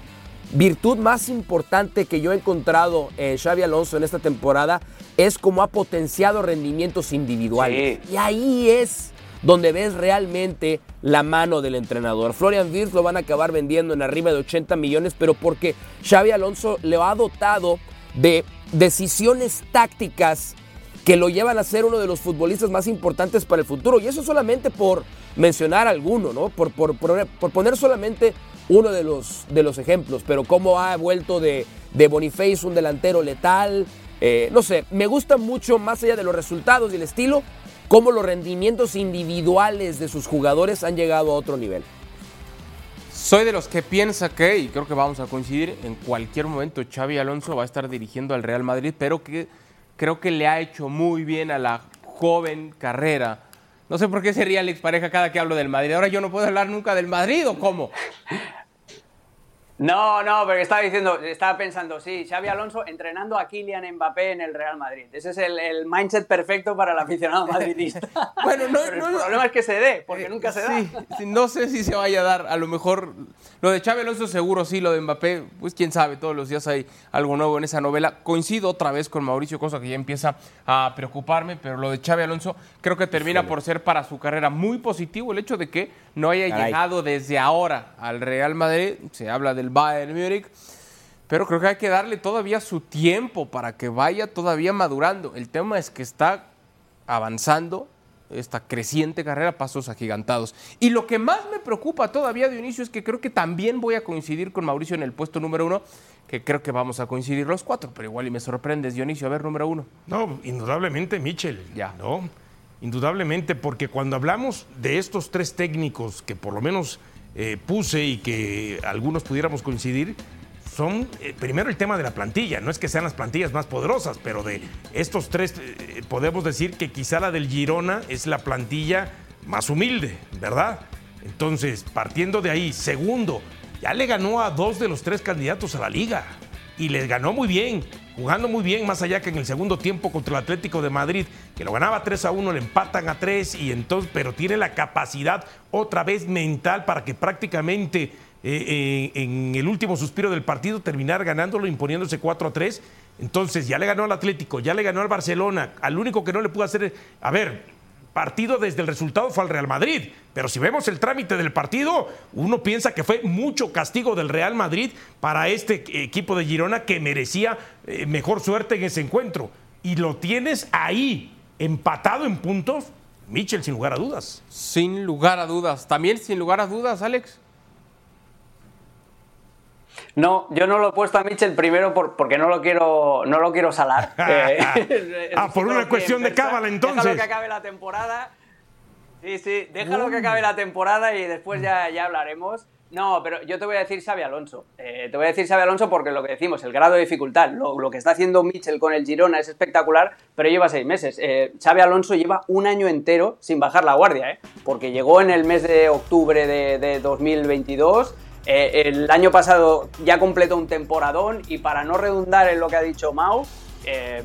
virtud más importante que yo he encontrado en Xavi Alonso en esta temporada es cómo ha potenciado rendimientos individuales. Y ahí es donde ves realmente la mano del entrenador. Florian Wirtz lo van a acabar vendiendo en arriba de 80 millones, pero porque Xavi Alonso le ha dotado de decisiones tácticas que lo llevan a ser uno de los futbolistas más importantes para el futuro. Y eso solamente por mencionar alguno, ¿no? Por, por, poner solamente uno de los, de los ejemplos. Pero cómo ha vuelto de, de Boniface un delantero letal. Eh, no sé, me gusta mucho, más allá de los resultados y el estilo, cómo los rendimientos individuales de sus jugadores han llegado a otro nivel. Soy de los que piensa que, y creo que vamos a coincidir, en cualquier momento Xavi Alonso va a estar dirigiendo al Real Madrid, pero que creo que le ha hecho muy bien a la joven carrera. No sé por qué sería Alex Pareja cada que hablo del Madrid. Ahora yo no puedo hablar nunca del Madrid cómo. No, no, porque estaba diciendo, estaba pensando, sí, Xavi Alonso entrenando a Kylian Mbappé en el Real Madrid. Ese es el, mindset perfecto para el aficionado madridista. *laughs* bueno, no, Pero el problema es que se dé, porque nunca se da. Sí, no sé si se vaya a dar, a lo mejor lo de Xavi Alonso seguro sí, lo de Mbappé, pues quién sabe, todos los días hay algo nuevo en esa novela. Coincido otra vez con Mauricio, cosa que ya empieza a preocuparme, pero lo de Xavi Alonso creo que termina por ser para su carrera muy positivo el hecho de que no haya llegado desde ahora al Real Madrid, se habla del Bayern Múnich, pero creo que hay que darle todavía su tiempo para que vaya todavía madurando. El tema es que está avanzando esta creciente carrera pasos agigantados. Y lo que más me preocupa todavía de inicio es que creo que también voy a coincidir con Mauricio en el puesto número uno, que creo que vamos a coincidir los cuatro, pero igual y me sorprendes, Dionisio. A ver, número uno. No, indudablemente Michel. Ya. No, indudablemente, porque cuando hablamos de estos tres técnicos que por lo menos eh, puse y que algunos pudiéramos coincidir, son eh, primero el tema de la plantilla. No es que sean las plantillas más poderosas, pero de estos tres eh, podemos decir que quizá la del Girona es la plantilla más humilde, ¿verdad? Entonces, partiendo de ahí, segundo, ya le ganó a dos de los tres candidatos a la liga y les ganó muy bien, jugando muy bien, más allá que en el segundo tiempo contra el Atlético de Madrid, que lo ganaba 3 a 1, le empatan a 3 y entonces, pero tiene la capacidad otra vez mental para que prácticamente eh, eh, en el último suspiro del partido terminar ganándolo, imponiéndose 4 a 3. Entonces ya le ganó al Atlético, ya le ganó al Barcelona. Al único que no le pudo hacer, a ver, partido desde el resultado fue al Real Madrid. Pero si vemos el trámite del partido, uno piensa que fue mucho castigo del Real Madrid para este equipo de Girona que merecía eh, mejor suerte en ese encuentro. Y lo tienes ahí, empatado en puntos, Michel, sin lugar a dudas. Sin lugar a dudas. También sin lugar a dudas, Alex. No, yo no lo he puesto a Mitchell primero porque no lo quiero, no lo quiero salar. *laughs* Eh, *laughs* ah, por una cuestión de cábala entonces. Déjalo que acabe la temporada. Sí, sí, déjalo que acabe la temporada y después ya, ya hablaremos. No, pero yo te voy a decir Xavi Alonso. Eh, te voy a decir Xavi Alonso porque lo que decimos, el grado de dificultad, lo, que está haciendo Mitchell con el Girona es espectacular, pero lleva seis meses. Eh, Xavi Alonso lleva un año entero sin bajar la guardia, ¿eh? porque llegó en el mes de octubre de, de 2022 eh, el año pasado ya completó un temporadón y para no redundar en lo que ha dicho Mau, eh,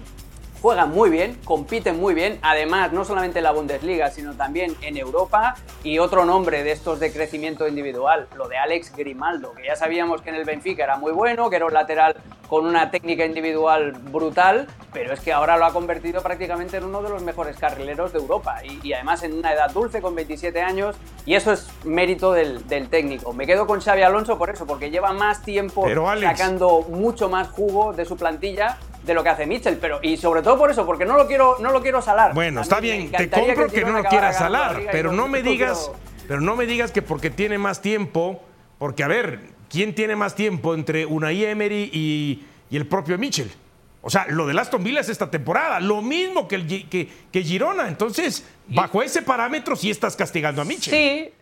juegan muy bien, compiten muy bien, además no solamente en la Bundesliga, sino también en Europa. Y otro nombre de estos de crecimiento individual, lo de Alex Grimaldo, que ya sabíamos que en el Benfica era muy bueno, que era un lateral con una técnica individual brutal, pero es que ahora lo ha convertido prácticamente en uno de los mejores carrileros de Europa y, además en una edad dulce con 27 años y eso es mérito del, técnico. Me quedo con Xavi Alonso por eso, porque lleva más tiempo sacando mucho más jugo de su plantilla de lo que hace Mitchell, pero y sobre todo por eso, porque no lo quiero, no lo quiero salar. Bueno, está bien, te compro que, no lo quieras salar, pero no me digas, pero no me digas que porque tiene más tiempo, porque a ver, ¿quién tiene más tiempo entre Unai Emery y, el propio Mitchell? O sea, lo de Aston Villa es esta temporada, lo mismo que, el, que, que Girona. Entonces, bajo ese parámetro sí estás castigando a Mitchell. Sí,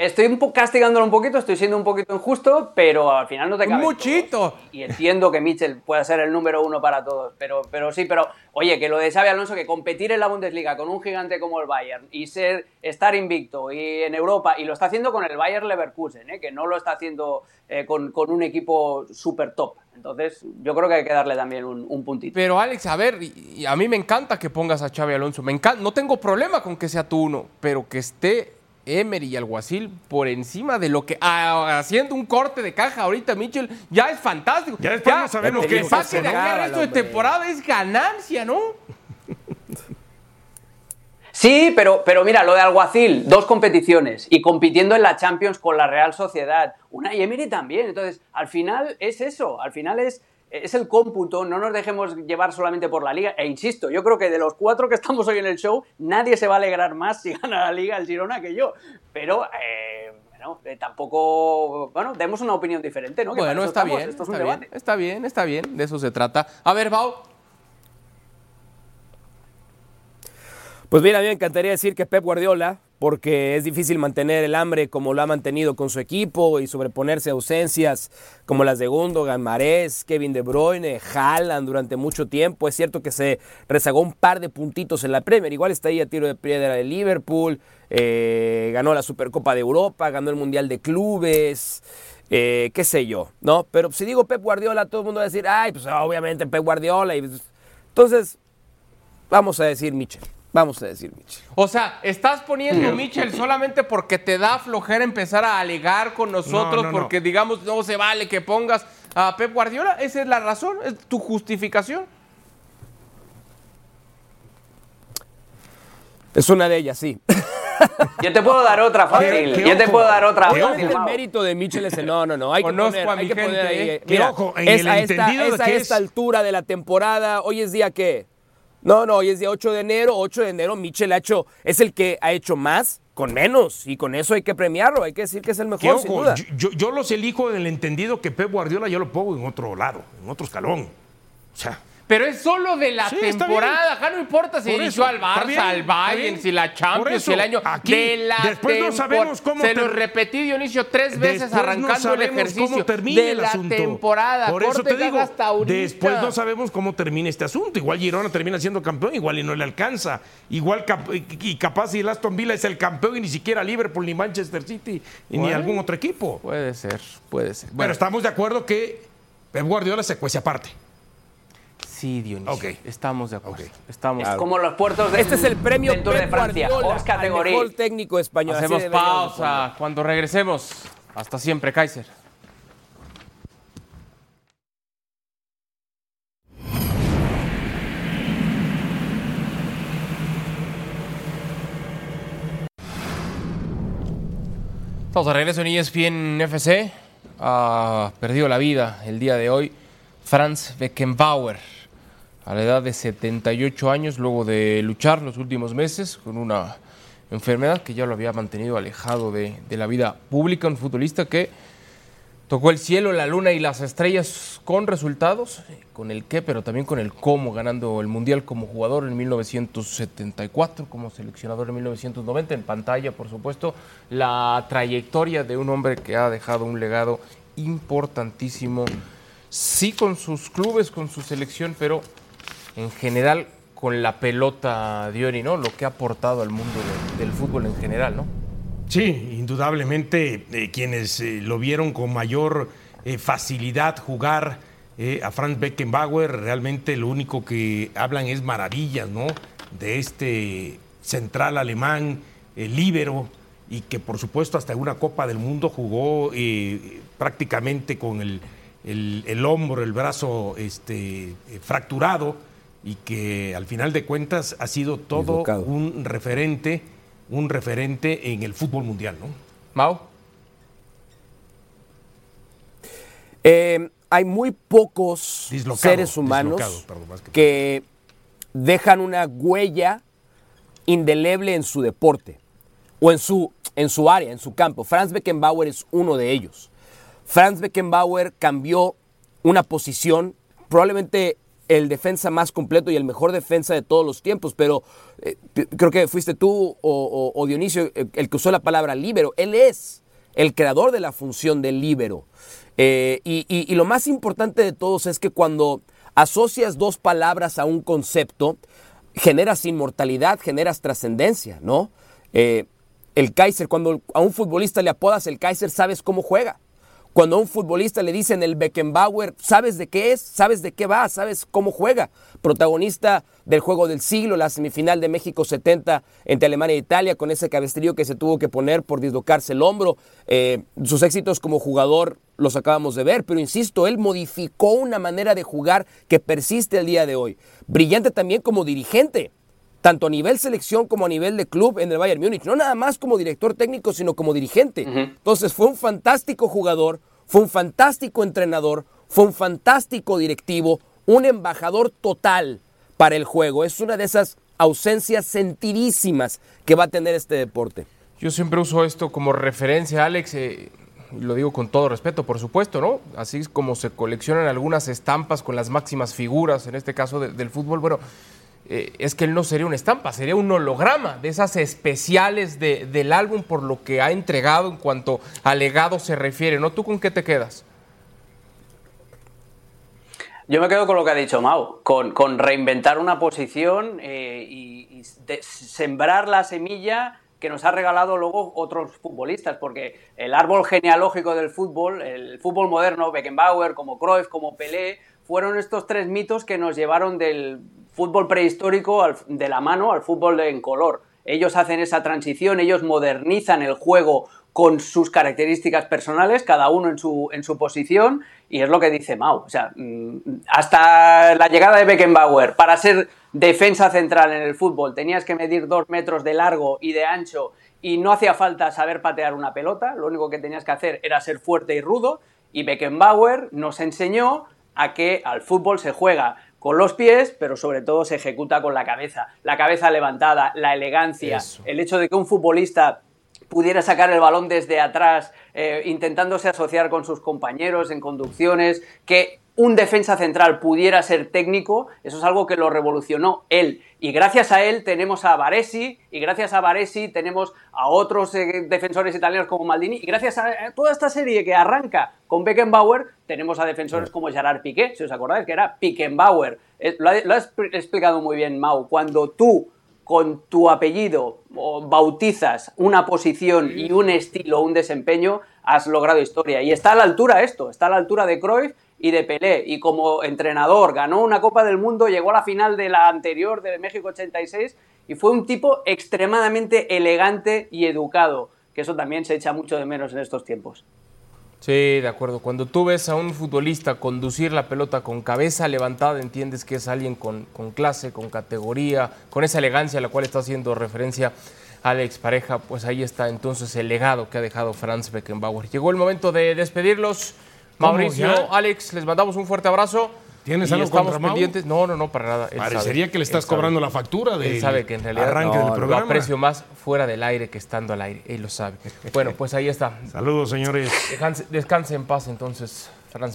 Estoy un poco castigándolo un poquito, estoy siendo un poquito injusto, pero al final no te cabe. Muchito. Y entiendo que Mitchell pueda ser el número uno para todos, pero, pero sí, pero oye, que lo de Xavi Alonso, que competir en la Bundesliga con un gigante como el Bayern y ser estar invicto y en Europa, y lo está haciendo con el Bayern Leverkusen, ¿eh? que no lo está haciendo eh, con, un equipo súper top. Entonces, yo creo que hay que darle también un, puntito. Pero Alex, a ver, y, a mí me encanta que pongas a Xavi Alonso, me encanta, no tengo problema con que sea tú uno, pero que esté Emery y Alguacil por encima de lo que haciendo un corte de caja ahorita Mitchell ya es fantástico. Ya después no sabemos qué es de el resto de temporada es ganancia, ¿no? Sí, pero, pero mira, lo de Alguacil, dos competiciones y compitiendo en la Champions con la Real Sociedad. Una y Emery también. Entonces, al final es eso. Al final es es el cómputo, no nos dejemos llevar solamente por la liga. E insisto, yo creo que de los cuatro que estamos hoy en el show, nadie se va a alegrar más si *laughs* gana la liga el Girona que yo. Pero, eh, bueno, eh, tampoco, bueno, demos una opinión diferente, ¿no? bueno, está bien, está bien, está bien, está bien, de eso se trata. A ver, Bau. Pues mira, a mí me encantaría decir que Pep Guardiola, porque es difícil mantener el hambre como lo ha mantenido con su equipo y sobreponerse a ausencias como las de Gundogan, Marés, Kevin De Bruyne, Haaland durante mucho tiempo. Es cierto que se rezagó un par de puntitos en la Premier, igual está ahí a tiro de piedra de Liverpool, eh, ganó la Supercopa de Europa, ganó el Mundial de Clubes. Eh, qué sé yo, ¿no? Pero si digo Pep Guardiola, todo el mundo va a decir, ay, pues obviamente Pep Guardiola. Y, pues, entonces, vamos a decir Michel. Vamos a decir Mitchell. O sea, estás poniendo Mitchell solamente porque te da flojera empezar a alegar con nosotros, porque digamos no se vale que pongas a Pep Guardiola. ¿Esa es la razón? ¿Es tu justificación? Es una de ellas, sí. Yo te puedo dar otra fácil. Yo te puedo dar otra fácil. El mérito de Mitchell es no, no, no. Hay Conozco que poner, a mi gente. ahí. Eh. Mira, ojo, en es el a esta, es a esta altura de la temporada. Hoy es día qué? No, no, hoy es día 8 de enero. 8 de enero, Michel ha hecho, es el que ha hecho más con menos. Y con eso hay que premiarlo. Hay que decir que es el mejor. sin duda. Yo, yo, los elijo en el entendido que Pep Guardiola yo lo pongo en otro lado, en otro escalón. O sea, pero es solo de la temporada. Acá no importa si inició al Barça, al Bayern, si la Champions, si el año. Aquí, de la después no sabemos cómo. Se lo repetí Dionisio tres veces arrancando el ejercicio. Cómo termina de el la temporada. Por eso te digo, después no sabemos cómo termina este asunto. Igual Girona termina siendo campeón, igual y no le alcanza. Igual y capaz si el Aston Villa es el campeón y ni siquiera Liverpool, ni Manchester City, ni algún otro equipo. Puede ser, puede ser. Bueno, Pero estamos de acuerdo que Pep Guardiola se cuece aparte. Sí, Dionisio. Estamos de acuerdo. Estamos es como los puertos de Este es el premio Pep de Francia. categoría. Mejor técnico español. Hacemos pausa cuando regresemos. Hasta siempre, Kaiser. Estamos de regreso en ESPN FC. Ha perdido la vida el día de hoy Franz Beckenbauer a la edad de 78 años, luego de luchar los últimos meses con una enfermedad que ya lo había mantenido alejado de, la vida pública, un futbolista que tocó el cielo, la luna y las estrellas con resultados, con el qué, pero también con el cómo, ganando el Mundial como jugador en 1974, como seleccionador en 1990, en pantalla, por supuesto, la trayectoria de un hombre que ha dejado un legado importantísimo, sí con sus clubes, con su selección, pero en general con la pelota Diori, ¿no? Lo que ha aportado al mundo del fútbol en general, ¿no? Sí, indudablemente eh, quienes eh, lo vieron con mayor eh, facilidad jugar a Franz Beckenbauer, realmente lo único que hablan es maravillas, ¿no? De este central alemán, líbero, y que por supuesto hasta una Copa del Mundo jugó prácticamente con el el, hombro, el brazo este, fracturado y que al final de cuentas ha sido todo un referente, un referente en el fútbol mundial, ¿no? Mau. Eh, hay muy pocos seres humanos que dejan una huella indeleble en su deporte o en su, en su área, en su campo. Franz Beckenbauer es uno de ellos. Franz Beckenbauer cambió una posición, probablemente el defensa más completo y el mejor defensa de todos los tiempos, pero eh, creo que fuiste tú o, Dionisio el que usó la palabra líbero. Él es el creador de la función del líbero. Eh, y, lo más importante de todos es que cuando asocias dos palabras a un concepto, generas inmortalidad, generas trascendencia, ¿no? Eh, el Kaiser, cuando a un futbolista le apodas el Kaiser, sabes cómo juega. Cuando a un futbolista le dicen el Beckenbauer, sabes de qué es, sabes de qué va, sabes cómo juega. Protagonista del juego del siglo, la semifinal de México 70 entre Alemania e Italia, con ese cabestrillo que se tuvo que poner por dislocarse el hombro. Eh, sus éxitos como jugador los acabamos de ver, pero insisto, él modificó una manera de jugar que persiste el día de hoy. Brillante también como dirigente tanto a nivel selección como a nivel de club en el Bayern Múnich, no nada más como director técnico, sino como dirigente. Entonces fue un fantástico jugador, fue un fantástico entrenador, fue un fantástico directivo, un embajador total para el juego. Es una de esas ausencias sentidísimas que va a tener este deporte. Yo siempre uso esto como referencia, Alex. Eh, lo digo con todo respeto, por supuesto, ¿no? Así es como se coleccionan algunas estampas con las máximas figuras, en este caso del fútbol. Bueno, eh, es que él no sería una estampa, sería un holograma de esas especiales del álbum por lo que ha entregado en cuanto a legado se refiere. ¿No? ¿Tú con qué te quedas? Yo me quedo con lo que ha dicho Mau, con, reinventar una posición eh, y, sembrar la semilla que nos ha regalado luego otros futbolistas, porque el árbol genealógico del fútbol, el fútbol moderno, Beckenbauer, como Cruyff, como Pelé, fueron estos tres mitos que nos llevaron del fútbol prehistórico de la mano al fútbol en color. Ellos hacen esa transición, ellos modernizan el juego con sus características personales, cada uno en su, en su posición, y es lo que dice Mau. O sea, mm, hasta la llegada de Beckenbauer, para ser defensa central en el fútbol, tenías que medir dos metros de largo y de ancho, y no hacía falta saber patear una pelota, lo único que tenías que hacer era ser fuerte y rudo, y Beckenbauer nos enseñó a que al fútbol se juega con los pies, pero sobre todo se ejecuta con la cabeza. La cabeza levantada, la elegancia, el hecho de que un futbolista pudiera sacar el balón desde atrás, eh, intentándose asociar con sus compañeros en conducciones, que un defensa central pudiera ser técnico, eso es algo que lo revolucionó él. Y gracias a él tenemos a Baresi, y gracias a Baresi tenemos a otros eh, defensores italianos como Maldini, y gracias a toda esta serie que arranca con Beckenbauer, tenemos a defensores como Gerard Piqué, si os acordáis, que era Pickenbauer. Lo, lo has explicado muy bien, Mau. Cuando tú con tu apellido bautizas una posición y un estilo, un desempeño, has logrado historia. Y está a la altura esto, está a la altura de Cruyff y de Pelé. Y como entrenador ganó una Copa del Mundo, llegó a la final de la anterior de México 86 y fue un tipo extremadamente elegante y educado, que eso también se echa mucho de menos en estos tiempos. Sí, de acuerdo. Cuando tú ves a un futbolista conducir la pelota con cabeza levantada, entiendes que es alguien con, clase, con categoría, con esa elegancia a la cual está haciendo referencia Alex Pareja. Pues ahí está entonces el legado que ha dejado Franz Beckenbauer. Llegó el momento de despedirlos. Mauricio, Alex, les mandamos un fuerte abrazo. ¿Tienes algo estamos pendientes? No, no, no, para nada. Parecería que le estás cobrando la factura de Él sabe que en realidad arranque del programa. lo aprecio más fuera del aire que estando al aire. Él lo sabe. Bueno, pues ahí está. Saludos, señores. Descanse, en paz entonces, Franz.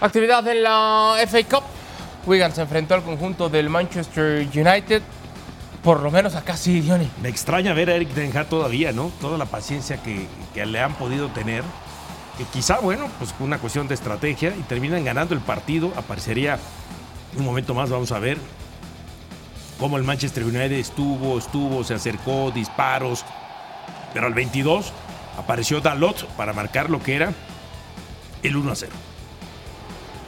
Actividad en la FA Cup. Wigan se enfrentó al conjunto del Manchester United. Por lo menos acá sí, Diony. Me extraña ver a Eric Den todavía, ¿no? Toda la paciencia que, le han podido tener. Que quizá, bueno, pues una cuestión de estrategia y terminan ganando el partido. Aparecería un momento más, vamos a ver cómo el Manchester United estuvo, estuvo, se acercó, disparos. Pero al 22 apareció Dalot para marcar lo que era el 1 a 0.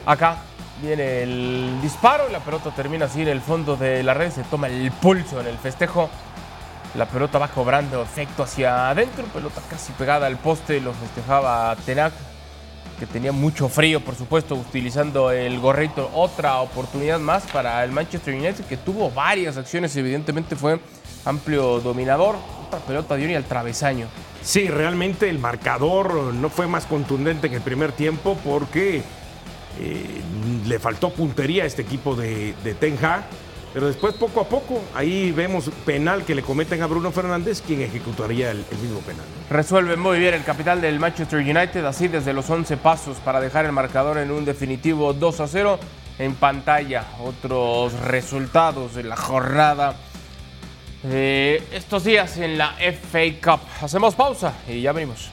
Acá Viene el disparo y la pelota termina así en el fondo de la red. Se toma el pulso en el festejo. La pelota va cobrando efecto hacia adentro. Pelota casi pegada al poste. Lo festejaba Tenac, que tenía mucho frío, por supuesto, utilizando el gorrito. Otra oportunidad más para el Manchester United, que tuvo varias acciones. Evidentemente fue amplio dominador. Otra pelota de Uni al travesaño. Sí, realmente el marcador no fue más contundente que el primer tiempo porque eh, le faltó puntería a este equipo de, de Ten Hag, pero después poco a poco ahí vemos penal que le cometen a Bruno Fernández, quien ejecutaría el, mismo penal. Resuelve muy bien el capital del Manchester United, así desde los 11 pasos para dejar el marcador en un definitivo 2 a 0. En pantalla, otros resultados de la jornada de estos días en la FA Cup. Hacemos pausa y ya venimos.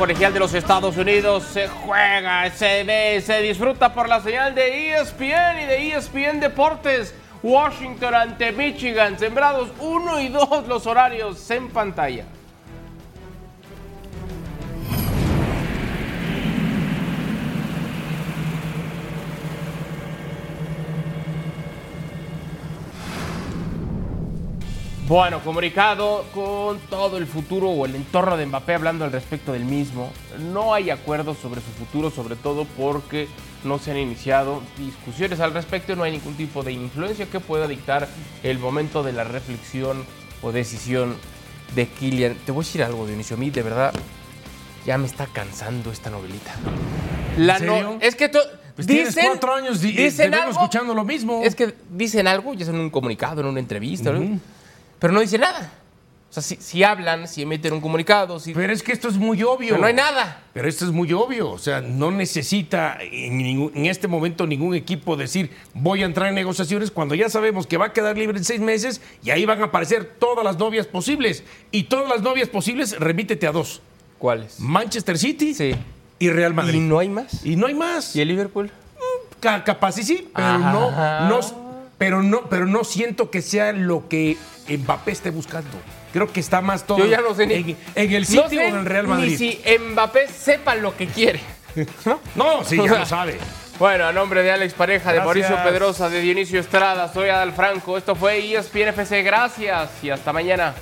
Colegial de los Estados Unidos se juega, se ve, se disfruta por la señal de ESPN y de ESPN Deportes. Washington ante Michigan, sembrados 1 y 2 los horarios en pantalla. Bueno, comunicado con todo el futuro o el entorno de Mbappé hablando al respecto del mismo. No hay acuerdo sobre su futuro, sobre todo porque no se han iniciado discusiones al respecto, no hay ningún tipo de influencia que pueda dictar el momento de la reflexión o decisión de Kylian. Te voy a decir algo, Dionisio, a mí de verdad ya me está cansando esta novelita. La ¿En no- es que Pues tienes dicen- cuatro años di- dicen algo- escuchando lo mismo. Es que dicen algo, ya sea en un comunicado, en una entrevista, ¿no? Pero no dicen nada. O sea, si, si hablan, si emiten un comunicado, si... Pero es que esto es muy obvio. Pero no hay nada. Pero esto es muy obvio. O sea, no necesita en, ningún- en este momento ningún equipo decir voy a entrar en negociaciones cuando ya sabemos que va a quedar libre en seis meses y ahí van a aparecer todas las novias posibles. Y todas las novias posibles, remítete a dos. ¿Cuáles? Manchester City Sí. y Real Madrid. ¿Y no hay más? Y no hay más. ¿Y el Liverpool? Ca- capaz y sí, pero Ajá. no, no, pero no, pero no siento que sea lo que Mbappé esté buscando. Creo que está más todo Yo ya no sé ni... en, en el no sé o en el Real Ni Madrid. si Mbappé sepa lo que quiere. *laughs* ¿No? No, sí, ya lo *laughs* sabe. Bueno, a nombre de Alex Pareja, de. Mauricio Pedrosa, de Dionisio Estrada, soy Adal Franco. Esto fue ESPN FC. Gracias y hasta mañana.